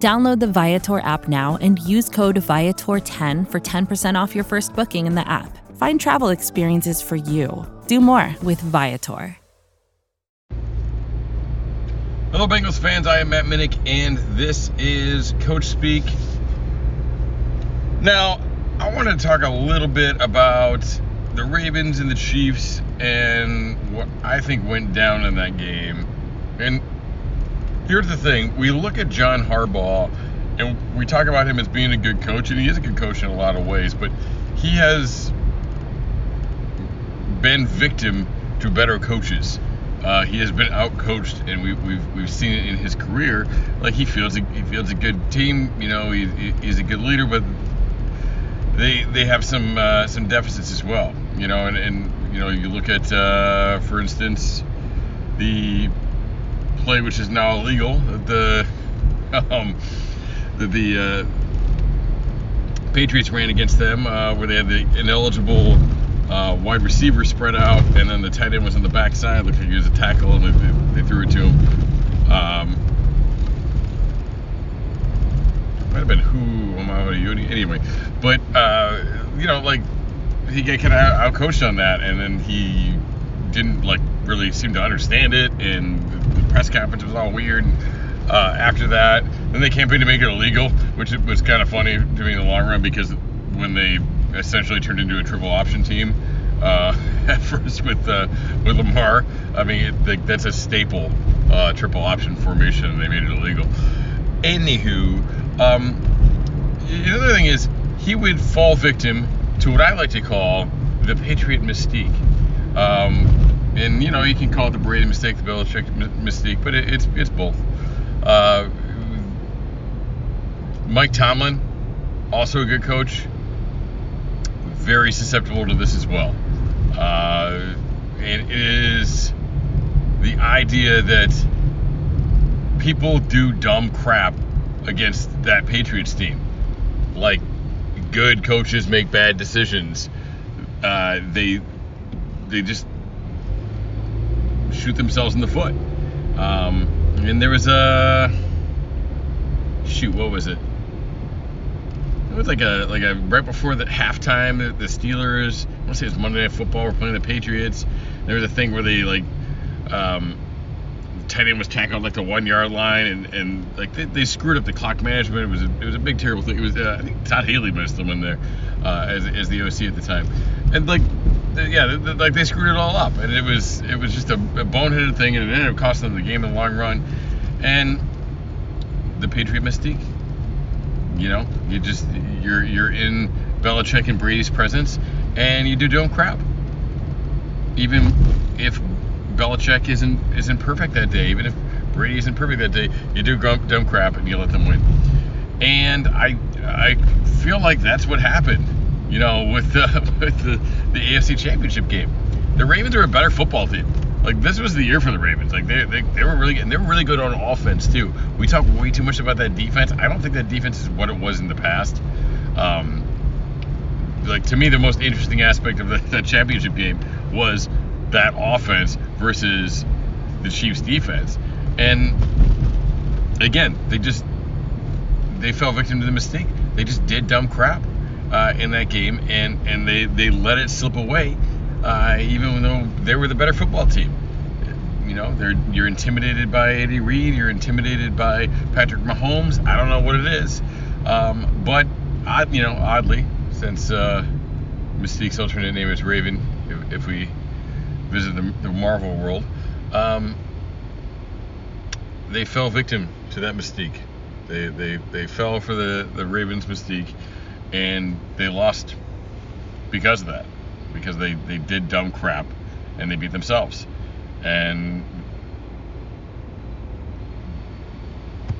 Download the Viator app now and use code Viator10 for 10% off your first booking in the app. Find travel experiences for you. Do more with Viator. Hello, Bengals fans. I am Matt Minnick, and this is Coach Speak. Now, I want to talk a little bit about the Ravens and the Chiefs and what I think went down in that game. And here's the thing we look at John Harbaugh and we talk about him as being a good coach, and he is a good coach in a lot of ways, but he has been victim to better coaches. Uh, he has been outcoached, and we, we've we've seen it in his career. Like he feels a, he feels a good team. You know, he, he's a good leader, but they they have some uh, some deficits as well. You know, and, and you know you look at uh, for instance the play which is now illegal. The um, the, the uh, Patriots ran against them uh, where they had the ineligible uh, wide receiver spread out, and then the tight end was on the backside. Looked like he was a tackle, and they, they threw it to him. Um, might have been who anyway, but uh, you know, like he got kind of out coached on that, and then he didn't like really seem to understand it, and press conference was all weird. Uh, after that, then they campaigned to make it illegal, which was kind of funny to me in the long run because when they essentially turned into a triple option team uh, at first with uh, with Lamar. I mean, it, that's a staple uh, triple option formation, and they made it illegal. Anywho, um, the other thing is he would fall victim to what I like to call the Patriot mystique. Um, and you know, you can call it the Brady mystique, the Belichick mystique, but it, it's it's both. Uh, Mike Tomlin, also a good coach, very susceptible to this as well. Uh, it is the idea that people do dumb crap against that Patriots team. Like, good coaches make bad decisions. Uh, they they just shoot themselves in the foot. Um, and there was a shoot, what was it? It was like a like a right before the halftime. The, the Steelers, I want to say it was Monday Night Football. We're playing the Patriots. There was a thing where they like, um, the tight end was tackled like the one yard line, and, and like they, they screwed up the clock management. It was a, it was a big terrible thing. It was uh, I think Todd Haley have still been there uh, as as the OC at the time, and like yeah, like they screwed it all up, and it was it was just a, a boneheaded thing, and it ended up costing them the game in the long run. And the Patriot mystique you know, you just you're you're in Belichick and Brady's presence, and you do dumb crap. Even if Belichick isn't isn't perfect that day, even if Brady isn't perfect that day, you do dumb crap and you let them win. And I I feel like that's what happened, you know, with the with the, the AFC Championship game. The Ravens are a better football team like this was the year for the Ravens. Like they, they, they were really and they were really good on offense too. We talk way too much about that defense. I don't think that defense is what it was in the past. Um, like to me, the most interesting aspect of the, that championship game was that offense versus the Chiefs' defense. And again, they just they fell victim to the mistake. They just did dumb crap uh, in that game, and and they they let it slip away uh, even though they were the better football team. You know, they're you're intimidated by Andy Reid, you're intimidated by Patrick Mahomes. I don't know what it is, um, but odd, you know, oddly, since uh, Mystique's alternate name is Raven, if, if we visit the, the Marvel world, um, they fell victim to that mystique. They, they, they fell for the, the Ravens mystique and they lost because of that because they, they did dumb crap and they beat themselves. And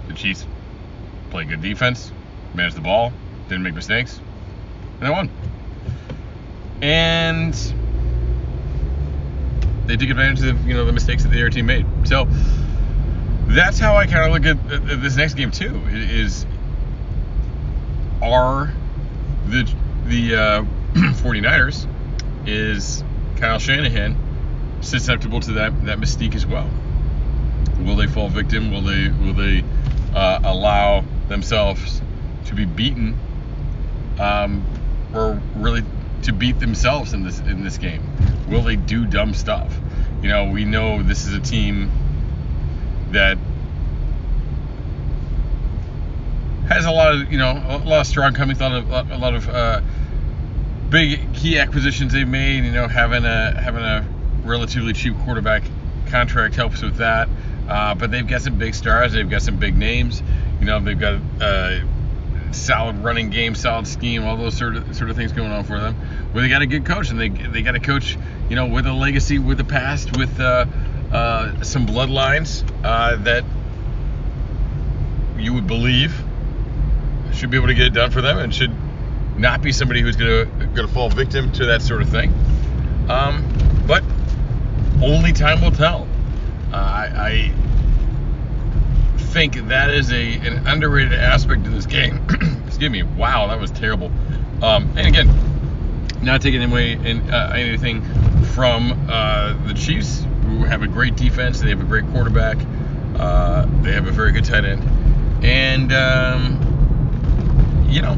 the Chiefs played good defense, managed the ball, didn't make mistakes. and they won. And they took advantage of you know the mistakes that the other team made. So that's how I kind of look at, this next game too. Is are the the uh, 49ers is Kyle Shanahan susceptible to that that mystique as well? Will they fall victim? Will they will they uh, allow themselves to be beaten, um, or really to beat themselves in this in this game? Will they do dumb stuff? You know, we know this is a team that has a lot of you know a lot of strong comings, a lot of a lot of uh, big key acquisitions they've made. You know, having a having a relatively cheap quarterback contract helps with that. Uh, but they've got some big stars. They've got some big names. You know, they've got a solid running game, solid scheme, all those sort of sort of things going on for them. Where they got a good coach, and they they got a coach, you know, with a legacy, with a past, with uh, uh, some bloodlines uh, that you would believe should be able to get it done for them, and should not be somebody who's gonna gonna fall victim to that sort of thing. Um, but only time will tell. Uh, I, I, think that is a an underrated aspect of this game. Excuse me. Wow, that was terrible. Um, and again, not taking away in, uh, anything from uh, the Chiefs, who have a great defense. They have a great quarterback. Uh, they have a very good tight end, and um, you know,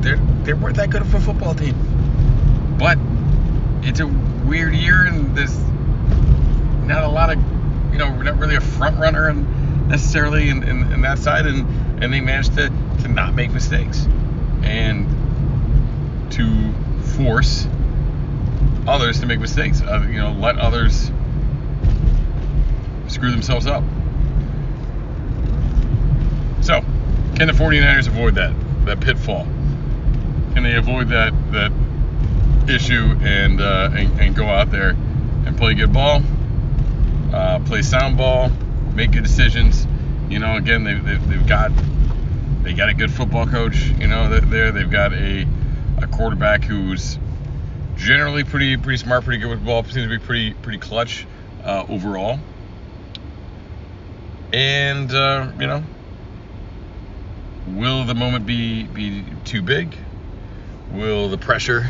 they're they weren't that good of a football team. But it's a weird year, and there's not a lot of, you know, we're not really a front runner and necessarily in, in, in, that side, and and they managed to to not make mistakes and to force others to make mistakes. Uh, you know, let others screw themselves up. So, can the 49ers avoid that that pitfall? Can they avoid that that issue and, uh, and, and go out there and play good ball, uh, play sound ball, make good decisions. You know, again, they, they, they've got they got a good football coach. You know, there they've got a a quarterback who's generally pretty pretty smart, pretty good with the ball. Seems to be pretty pretty clutch uh, overall. And uh, you know, will the moment be be too big? Will the pressure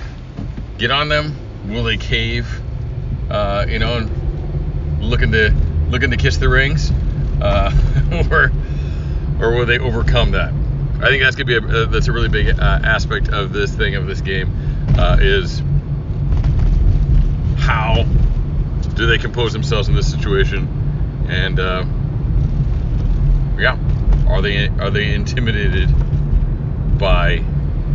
get on them? Will they cave? Uh, you know, looking to looking to kiss the rings, uh, or or will they overcome that? I think that's gonna be a, that's a really big uh, aspect of this thing of this game uh, is how do they compose themselves in this situation, and uh, yeah, are they are they intimidated by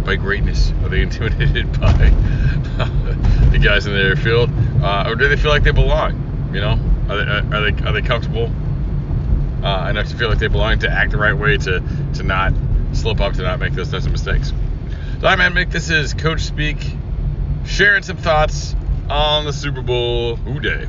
by greatness? Are they intimidated by the guys in their field, uh, or do they feel like they belong? You know, are they are they, are they comfortable uh, enough to feel like they belong to act the right way to to not slip up to not make those types of mistakes? So, I'm Mick. This is Coach Speak, sharing some thoughts on the Super Bowl Who Day.